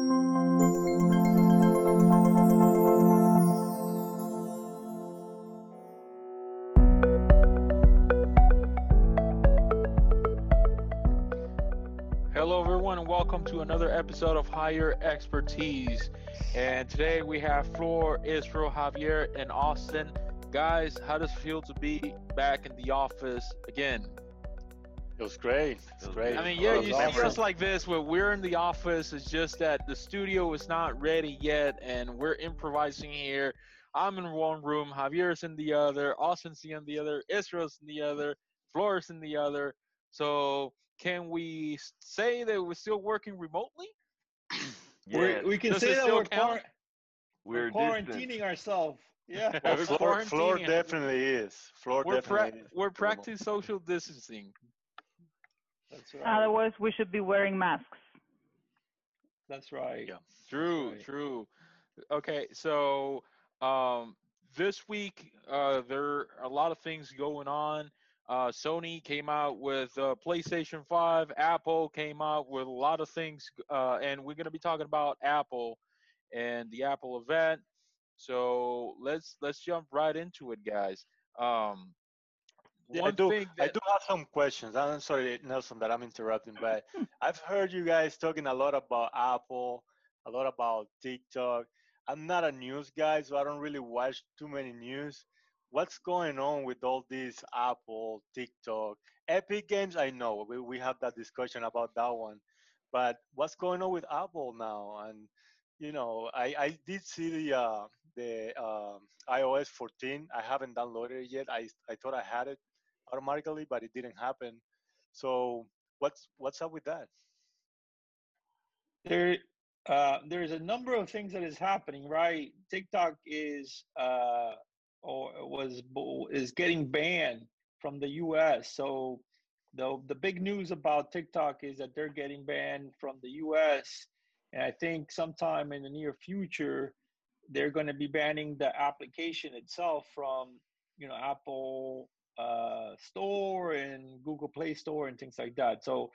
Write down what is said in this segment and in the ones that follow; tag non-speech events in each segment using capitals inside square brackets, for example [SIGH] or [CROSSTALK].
Hello, everyone, and welcome to another episode of Higher Expertise. And today we have Flor, Israel, Javier, and Austin. Guys, how does it feel to be back in the office again? It was great. It was great. I mean, yeah, lot of you see us like this where we're in the office. It's just that the studio is not ready yet, and we're improvising here. I'm in one room, Javier's in the other, Austin's in the other, Israel's in the other, Flor's in the other. So, can we say that we're still working remotely? [CLEARS THROAT] Yeah, We're, can Does say that still we're, count? quar- we're we're quarantining ourselves. Yeah. Well, Flor, Flor definitely is. Flor We're, pra- definitely is. we're practicing social distancing. That's right. Otherwise, we should be wearing masks. That's right. Yeah. True, right. true. Okay, so um, this week uh, there are a lot of things going on. Uh, Sony came out with uh, PlayStation 5. Apple came out with a lot of things, uh, and we're going to be talking about Apple and the Apple event. So let's let's jump right into it, guys. Um, Yeah, I do. thing I do have some questions. I'm sorry, Nelson, that I'm interrupting, but [LAUGHS] I've heard you guys talking a lot about Apple, a lot about TikTok. I'm not a news guy, so I don't really watch too many news. What's going on with all these Apple, TikTok, Epic Games? I know we, we have that discussion about that one, but what's going on with Apple now? And you know, I, I did see the uh, the um, iOS 14. I haven't downloaded it yet. I I thought I had it automatically, but it didn't happen. So what's what's up with that? There, uh, there's a number of things that is happening, right? TikTok is uh, or was is getting banned from the U.S. So the the big news about TikTok is that they're getting banned from the U.S. And I think sometime in the near future, they're going to be banning the application itself from you know Apple uh, Store and Google Play Store and things like that. So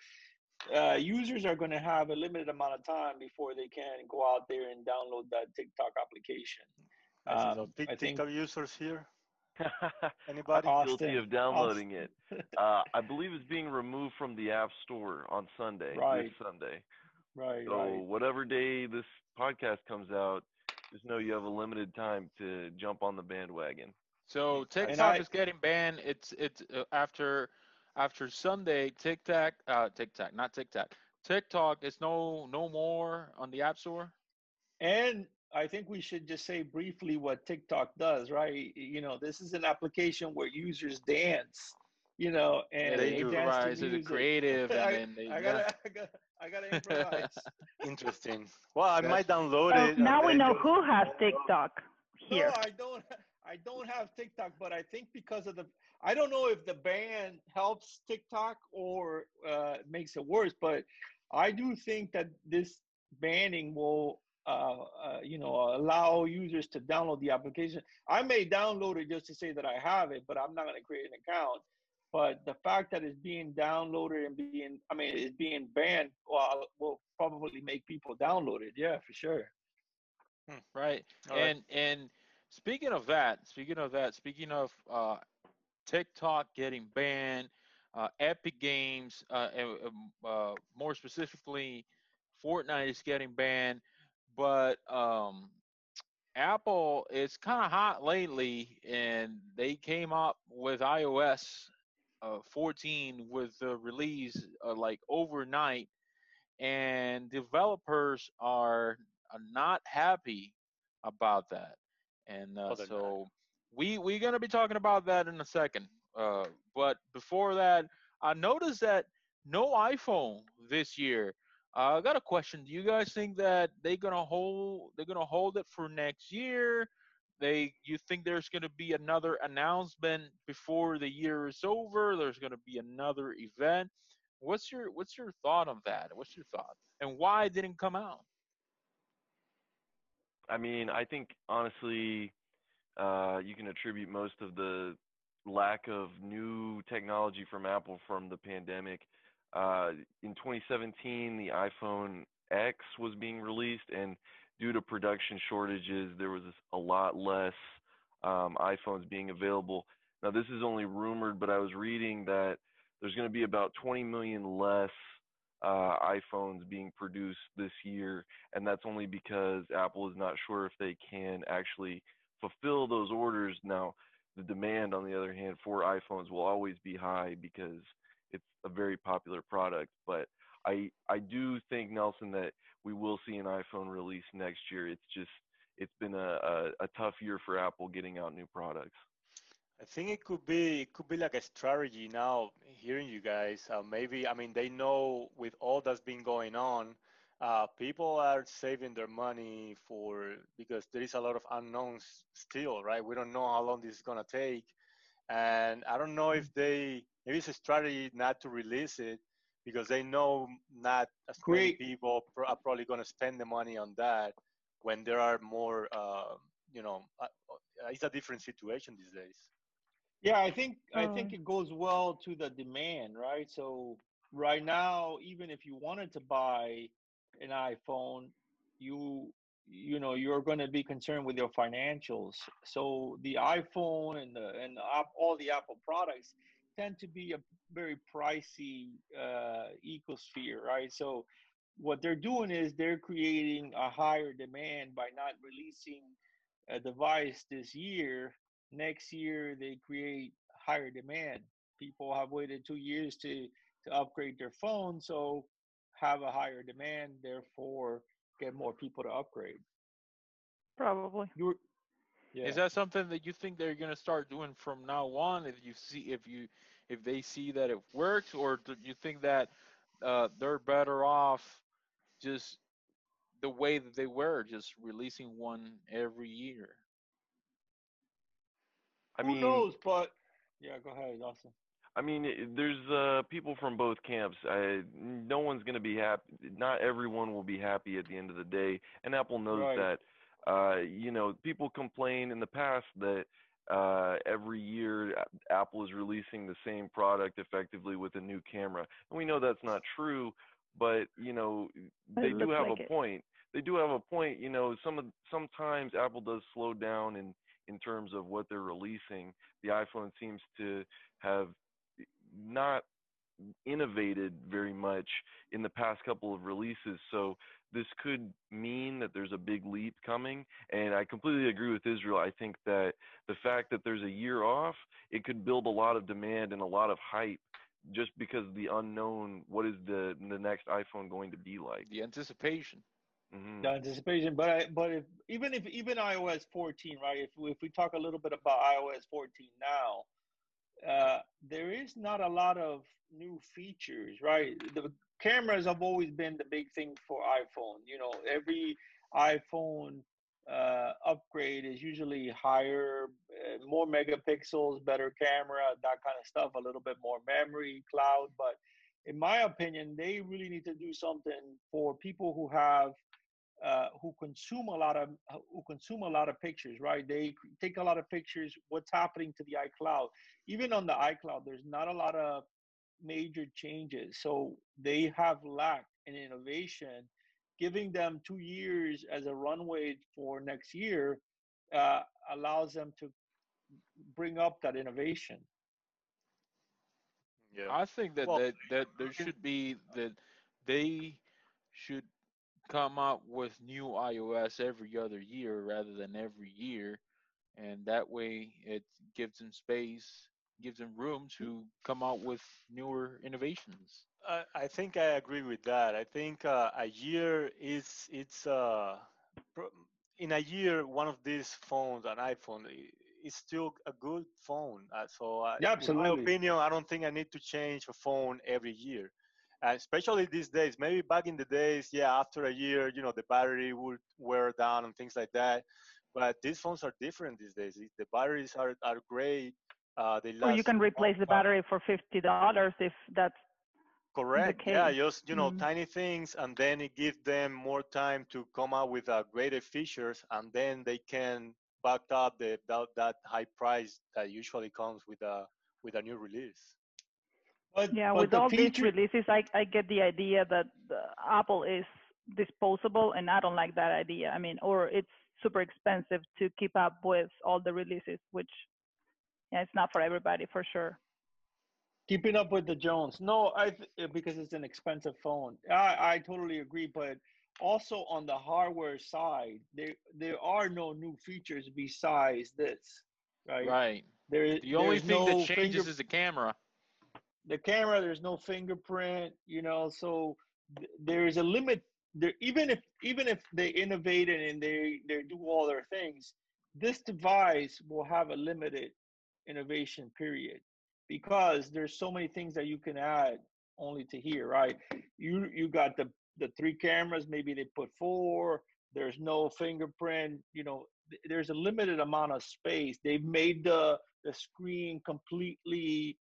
uh, users are going to have a limited amount of time before they can go out there and download that TikTok application. I see. So Um, Tik- I think TikTok users here? I'm [LAUGHS] Anybody? Austin, guilty of downloading it. [LAUGHS] Uh, I believe it's being removed from the App Store on Sunday. Right. This Sunday. right, So right. whatever day this podcast comes out, just know you have a limited time to jump on the bandwagon. So TikTok I- is getting banned. It's it's uh, after after Sunday. TikTok, uh, TikTok, not TikTok. TikTok is no no more on the App Store. And I think we should just say briefly what TikTok does, right? You know, this is an application where users dance, you know, and they they, do. dance to Right, so the music. creative, and [LAUGHS] I, then they, I yeah. gotta, [LAUGHS] I gotta, I gotta improvise. [LAUGHS] Interesting. Well, I That's- might download Well, it. now we know who has TikTok here. No, I don't. I don't have TikTok, but I think because of the, I don't know if the ban helps TikTok or uh, makes it worse. But I do think that this banning will, uh, uh, you know, allow users to download the application. I may download it just to say that I have it, but I'm not going to create an account. But the fact that it's being downloaded and being, I mean, it's being banned, well, will probably make people download it. Yeah, for sure. right. All right. and and speaking of that, speaking of that, speaking of uh, TikTok getting banned, uh, Epic Games, uh, um, uh, more specifically, Fortnite is getting banned, but um, Apple is kind of hot lately, and they came up with iOS uh, 14 with the release uh, like overnight, and developers are not happy about that, and uh, Oh, not. so we we're gonna be talking about that in a second. Uh, but before that, I noticed that no iPhone this year. Uh, I got a question. Do you guys think that they're gonna hold they're gonna hold it for next year? They you think there's gonna be another announcement before the year is over? There's gonna be another event. What's your what's your thought on that? What's your thought? And why it didn't come out? I mean, I think honestly, uh, you can attribute most of the lack of new technology from Apple from the pandemic. Uh, in 2017, the iPhone X was being released, and due to production shortages, there was a lot less um, iPhones being available. Now, this is only rumored, but I was reading that there's going to be about 20 million less uh, iPhones being produced this year, and that's only because Apple is not sure if they can actually fulfill those orders. Now, the demand, on the other hand, for iPhones will always be high because it's a very popular product. But I I do think Nelson that we will see an iPhone release next year. It's just it's been a, a, a tough year for Apple getting out new products. I think it could be it could be like a strategy now. Hearing you guys, uh, maybe I mean they know with all that's been going on, uh, people are saving their money for because there is a lot of unknowns still, right? We don't know how long this is gonna take, and I don't know if they maybe it's a strategy not to release it because they know not as many people are probably gonna spend the money on that when there are more, uh, you know, uh, uh, it's a different situation these days. Yeah, I think I think Oh. it goes well to the demand, right? So right now, even if you wanted to buy an iPhone, you you know you're going to be concerned with your financials. So the iPhone and the and all the Apple products tend to be a very pricey uh, ecosphere, right? So what they're doing is they're creating a higher demand by not releasing a device this year next year they create higher demand. People have waited two years to to upgrade their phone, so have a higher demand, therefore get more people to upgrade. Probably. You were, yeah. Is that something that you think they're gonna start doing from now on? If you see, if you, if they see that it works, or do you think that uh, they're better off just the way that they were, just releasing one every year? I Who mean, knows? But yeah, go ahead, Austin. I mean, there's uh, people from both camps. I, no one's going to be happy. Not everyone will be happy at the end of the day, and Apple knows Right. that. Uh, you know, people complain in the past that uh, every year Apple is releasing the same product effectively with a new camera, and we know that's not true. But you know, they do have like a it. point. They do have a point. You know, some of sometimes Apple does slow down in in terms of what they're releasing. The iPhone seems to have not innovated very much in the past couple of releases. So this could mean that there's a big leap coming. And I completely agree with Israel. I think that the fact that there's a year off, it could build a lot of demand and a lot of hype just because the unknown what is the the next iPhone going to be like. The anticipation. Hmm The anticipation, but I, but if even if even iOS 14, right? If we, if we talk a little bit about iOS 14 now, uh, there is not a lot of new features, right? The cameras have always been the big thing for iPhone. You know, every iPhone uh, upgrade is usually higher, uh, more megapixels, better camera, that kind of stuff, a little bit more memory, cloud. But in my opinion, they really need to do something for people who have uh, who consume a lot of who consume a lot of pictures, right? They take a lot of pictures. What's happening to the iCloud? Even on the iCloud, there's not a lot of major changes, so they have lacked in innovation. Giving them two years as a runway for next year uh, allows them to bring up that innovation. Yeah. I think that Well, that, that there should be that they should come out with new iOS every other year rather than every year, and that way it gives them space, gives them room to come out with newer innovations. I, I think I agree with that. I think uh, a year is it's uh, in a year one of these phones, an iPhone, i- is still a good phone. Uh, so uh, Yeah, in my opinion, I don't think I need to change a phone every year. Uh, especially these days. Maybe back in the days, yeah, after a year, you know, the battery would wear down and things like that. But these phones are different these days. The batteries are, are great. Uh, they Or you can replace the battery for fifty dollars if that's Correct. Yeah, case. just you know, Mm. tiny things, and then it gives them more time to come out with uh, greater features, and then they can back up the that, that high price that usually comes with a with a new release. But yeah. but With the all feature, these releases, I I get the idea that the Apple is disposable, and I don't like that idea. I mean, or it's super expensive to keep up with all the releases, which yeah, it's not for everybody for sure. Keeping up with the Jones. No, I th- uh, because it's an expensive phone. I I totally agree, but also on the hardware side, there there are no new features besides this, right? Right. There, The only thing no that changes finger- is the camera. the camera there's no fingerprint you know so th- there's a limit there even if even if they innovate and they they do all their things this device will have a limited innovation period because there's so many things that you can add only to here right you you got the the three cameras maybe they put four there's no fingerprint you know th- there's a limited amount of space they've made the the screen completely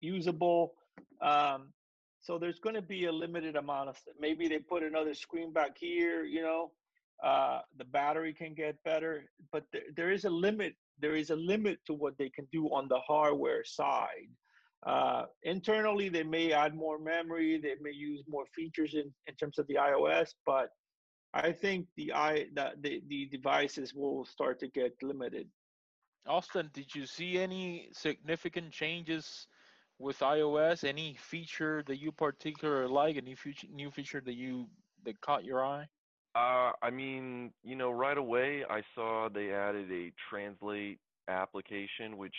usable. Um, so there's going to be a limited amount of. st- Maybe they put another screen back here. You know, uh, the battery can get better, but there, there is a limit. There is a limit to what they can do on the hardware side. Uh, internally, they may add more memory. They may use more features in, in terms of the iOS, but I think the i the, the the devices will start to get limited. Austin, did you see any significant changes with iOS? Any feature that you particularly like? Any feature, new feature that you that caught your eye? Uh, I mean, you know, right away I saw they added a translate application, which,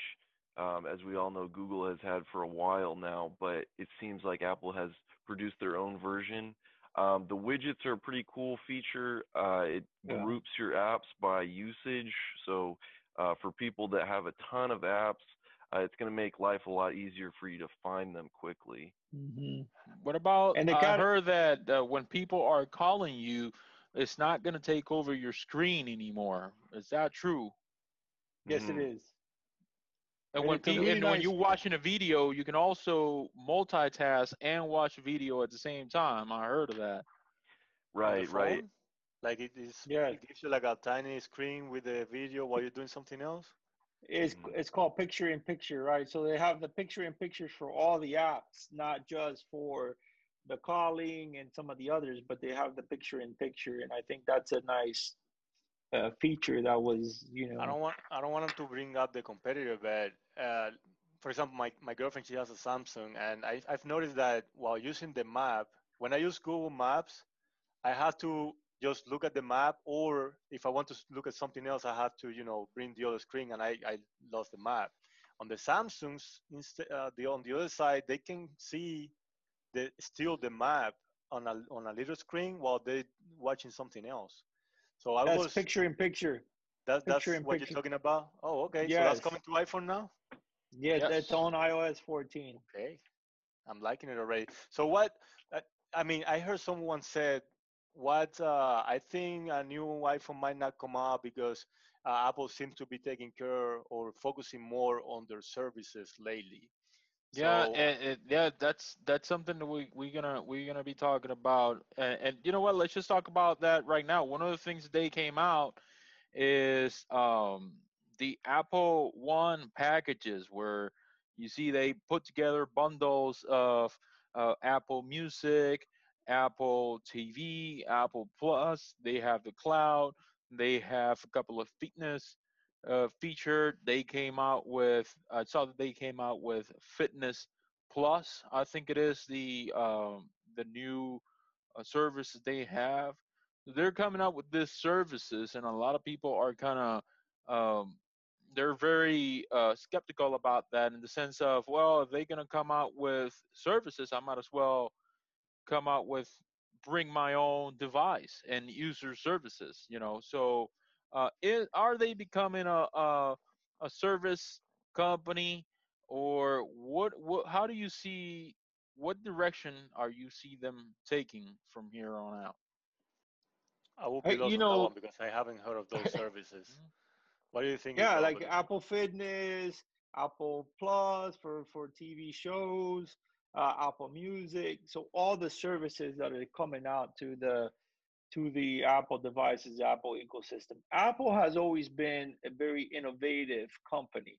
um, as we all know, Google has had for a while now, but it seems like Apple has produced their own version. Um, the widgets are a pretty cool feature. Uh, it Yeah. groups your apps by usage. So uh, for people that have a ton of apps, uh, it's going to make life a lot easier for you to find them quickly. Mm-hmm. What about? And they I got- heard that uh, when people are calling you, it's not going to take over your screen anymore. Is that true? Yes, Mhm. it is. And And when it's really and when you're watching a video, you can also multitask and watch a video at the same time. I heard of that. Right, right. Like it is. Yeah. It gives you like a tiny screen with a video while you're doing something else. It's Mhm. it's called picture in picture, right? So they have the picture in pictures for all the apps, not just for the calling and some of the others, but they have the picture in picture, and I think that's a nice uh, feature that was, you know. I don't want I don't want them to bring up the competitor, but uh, for example, my, my girlfriend she has a Samsung, and I, I've noticed that while using the map, when I use Google Maps, I have to just look at the map, or if I want to look at something else, I have to you know bring the other screen, and I, I lost the map. On the Samsungs, instead uh, the on the other side, they can see the still the map on a on a little screen while they watching something else. So I that's was picture in picture. that, that's Picture in what picture. you're talking about? Oh, okay. So Yes. that's coming to iPhone now? Yeah, Yes. that's on iOS 14. Okay. I'm liking it already. So what, uh, I mean, I heard someone said, what, uh, I think a new iPhone might not come out because uh, Apple seems to be taking care or focusing more on their services lately. Yeah, So- and, and yeah, that's that's something that we we gonna we're gonna be talking about. And, and you know what? Let's just talk about that right now. One of the things they came out is um the Apple One packages, where you see they put together bundles of uh, Apple Music, Apple TV, Apple Plus. They have the cloud. They have a couple of fitness featured. They came out with. I saw that they came out with Fitness Plus. I think it is the um, the new uh, they have. They're coming out with these services, and a lot of people are kind of um, they're very uh, skeptical about that in the sense of, well, if they're gonna come out with services, I might as well come out with bring my own device and user services. You know, so uh, is, are they becoming a, a a service company, or what? What? How do you see? What direction are you see them taking from here on out? I will be Hey, lost you on that know- one because I haven't heard of those [LAUGHS] services. what do you think? Yeah, like with? Apple Fitness, Apple Plus for for TV shows, uh, Apple Music. So all the services that are coming out to the to the Apple devices, Apple ecosystem. Apple has always been a very innovative company,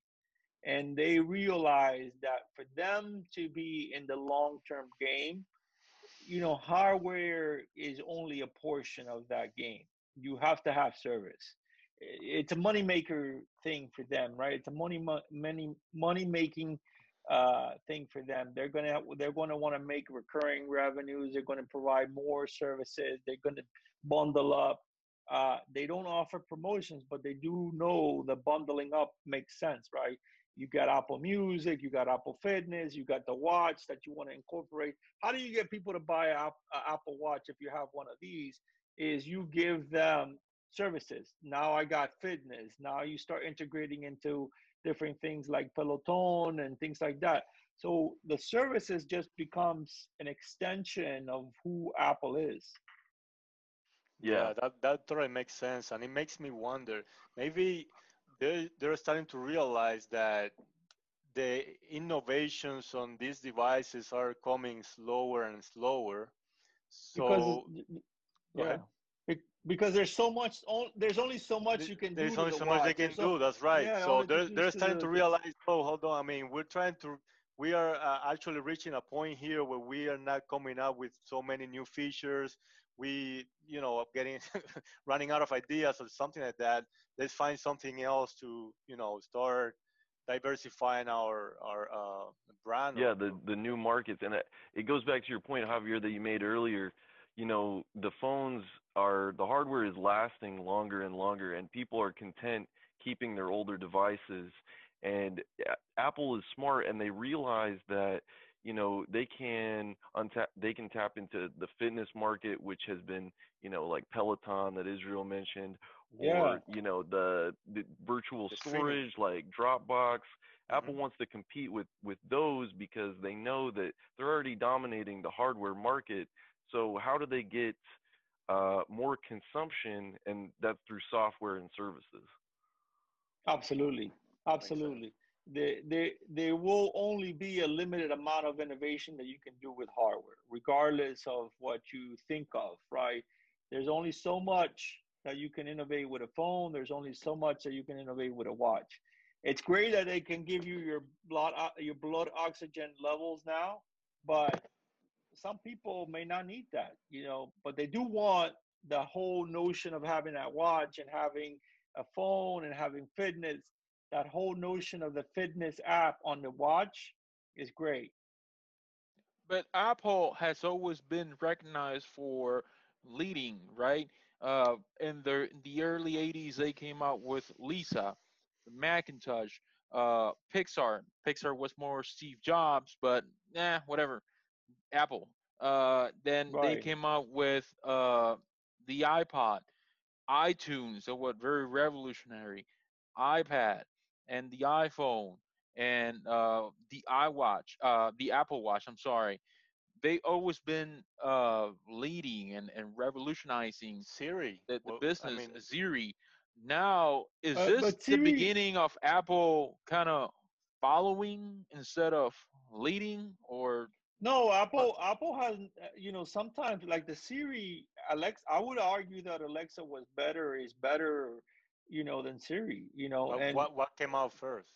and they realize that for them to be in the long term game, you know, hardware is only a portion of that game. You have to have service. It's a money maker thing for them, right? It's a money money money making uh, thing for them. They're gonna they're gonna want to make recurring revenues. They're gonna provide more services. They're gonna bundle up. Uh, they don't offer promotions, but they do know the bundling up makes sense, right? You got Apple Music, you got Apple Fitness, you got the watch that you want to incorporate. How do you get people to buy an Apple Watch if you have one of these? Is you give them services. Now I got fitness. Now you start integrating into different things like Peloton and things like that. So the services just becomes an extension of who Apple is. Yeah, yeah that that totally makes sense, and it makes me wonder. Maybe they they're starting to realize that the innovations on these devices are coming slower and slower. So because, yeah, because there's so much. There's only so much you can there's do. There's only the so watch. much they can there's do. That's right. Yeah, so they're they're starting the, to realize. Oh, hold on. I mean, we're trying to. We are uh, actually reaching a point here where we are not coming up with so many new features we you know getting [LAUGHS] running out of ideas or something like that let's find something else to you know start diversifying our our uh, brand yeah the the new markets. And it, it goes back to your point javier that you made earlier. You know the phones are the hardware is lasting longer and longer and people are content keeping their older devices. And apple is smart and they realize that you know they can untap they can tap into the fitness market which has been you know like peloton that israel mentioned yeah. or you know the, the virtual the storage like dropbox. Mm-hmm. apple wants to compete with with those because they know that they're already dominating the hardware market. So how do they get uh, more consumption and that's through software and services? Absolutely. Absolutely there, there, there will only be a limited amount of innovation that you can do with hardware, regardless of what you think of, right? There's only so much that you can innovate with a phone. There's only so much that you can innovate with a watch. It's great that they can give you your blood your blood oxygen levels now, but some people may not need that, you know. But they do want the whole notion of having that watch and having a phone and having fitness that whole notion of the fitness app on the watch is great. But Apple has always been recognized for leading, right? Uh, in the in the early '80s, they came out with Lisa, Macintosh, uh, Pixar. Pixar was more Steve Jobs, but yeah, whatever. Apple. Uh, then right. they came out with uh, the iPod, iTunes. That was very revolutionary. iPad and the iPhone and uh, the iWatch, uh, the Apple Watch. I'm sorry. They always been uh, leading and, and revolutionizing Siri the, the well, business. I mean, Siri. Now is uh, this Siri, the beginning of Apple kind of following instead of leading, or no? Apple Apple has uh, you know sometimes like the Siri Alexa. I would argue that Alexa was better is better you know, than Siri, you know. Well, and what what came out first?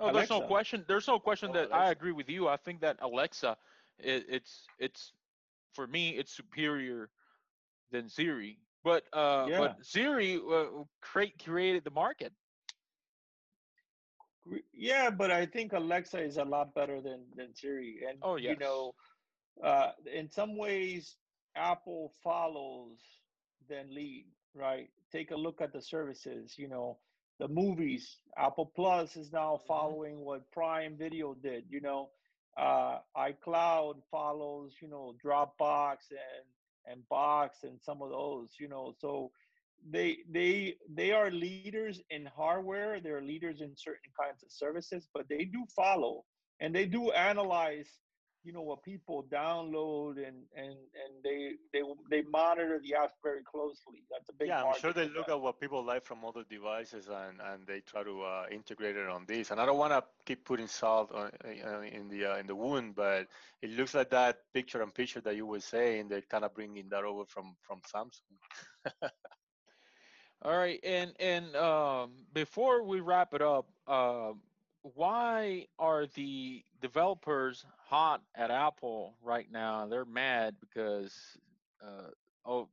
No, there's no question. There's no question Oh, that Alexa. I agree with you. I think that Alexa, it, it's it's for me, it's superior than Siri. But uh, Yeah. but Siri uh, create created the market. Yeah, but I think Alexa is a lot better than than Siri, and Oh, you know, uh, in some ways, Apple follows then lead, right? Take a look at the services. You know, the movies. Apple Plus is now Mhm. following what Prime Video did. You know, uh, iCloud follows. You know, Dropbox and and Box and some of those. You know, so they they they are leaders in hardware they're leaders in certain kinds of services but they do follow and they do analyze you know what people download and and and they they they monitor the apps very closely that's a big yeah, I'm sure they look them. at what people like from other devices and, and they try to uh, integrate it on this. And I don't want to keep putting salt on, uh, in the uh, in the wound, but it looks like that picture and picture that you were saying, they're kind of bringing that over from from Samsung. [LAUGHS] All right, and and um, before we wrap it up, uh, why are the developers hot at Apple right now. They're mad because uh, oh,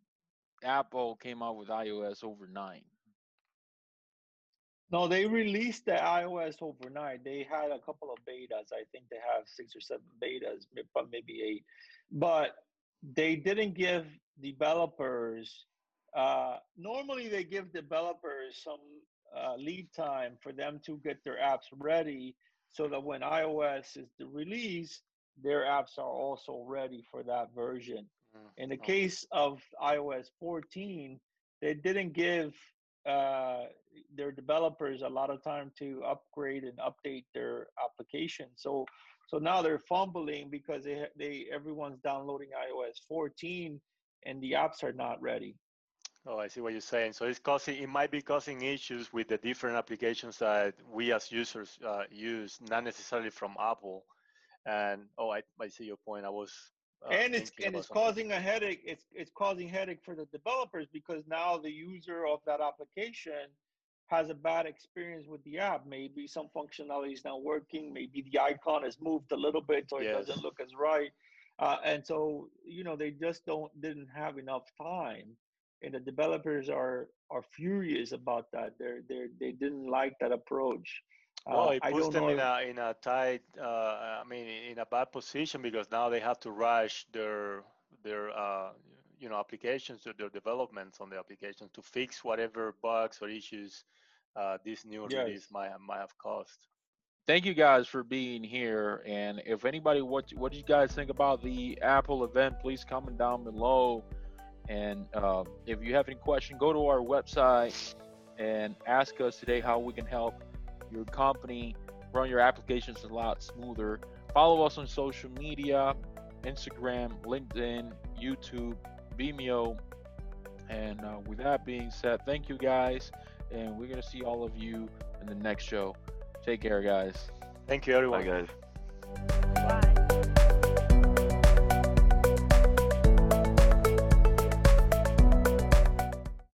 Apple came out with iOS overnight. No, they released the iOS overnight. They had a couple of betas. I think they have six or seven betas, but maybe eight. But they didn't give developers. Uh, normally, they give developers some uh, lead time for them to get their apps ready, so that when iOS is the release, their apps are also ready for that version. Mm-hmm. In the case of iOS 14, they didn't give uh, their developers a lot of time to upgrade and update their application. So so now they're fumbling because they they everyone's downloading iOS 14 and the apps are not ready. Oh, I see what you're saying. So it's causing it might be causing issues with the different applications that we as users uh, use, not necessarily from Apple. And oh, I, I see your point. I was uh, and it's and it's something. causing a headache. It's it's causing headache for the developers because now the user of that application has a bad experience with the app. Maybe some functionality is not working. Maybe the icon has moved a little bit, so it doesn't look as right. Uh, and so you know they just don't didn't have enough time, and the developers are are furious about that. They're they they didn't like that approach. Well, uh, it puts them in a in a tight, uh, I mean, in a bad position because now they have to rush their their uh, you know applications or their developments on the applications to fix whatever bugs or issues uh, this new yes. release might might have caused. Thank you guys for being here. And if anybody, what what do you guys think about the Apple event? Please comment down below. And uh, if you have any question, go to our website and ask us today how we can help your company, run your applications a lot smoother. Follow us on social media Instagram, LinkedIn, YouTube, Vimeo. And uh, with that being said, thank you guys. And we're going to see all of you in the next show. Take care, guys. Thank you, everyone. Bye, guys.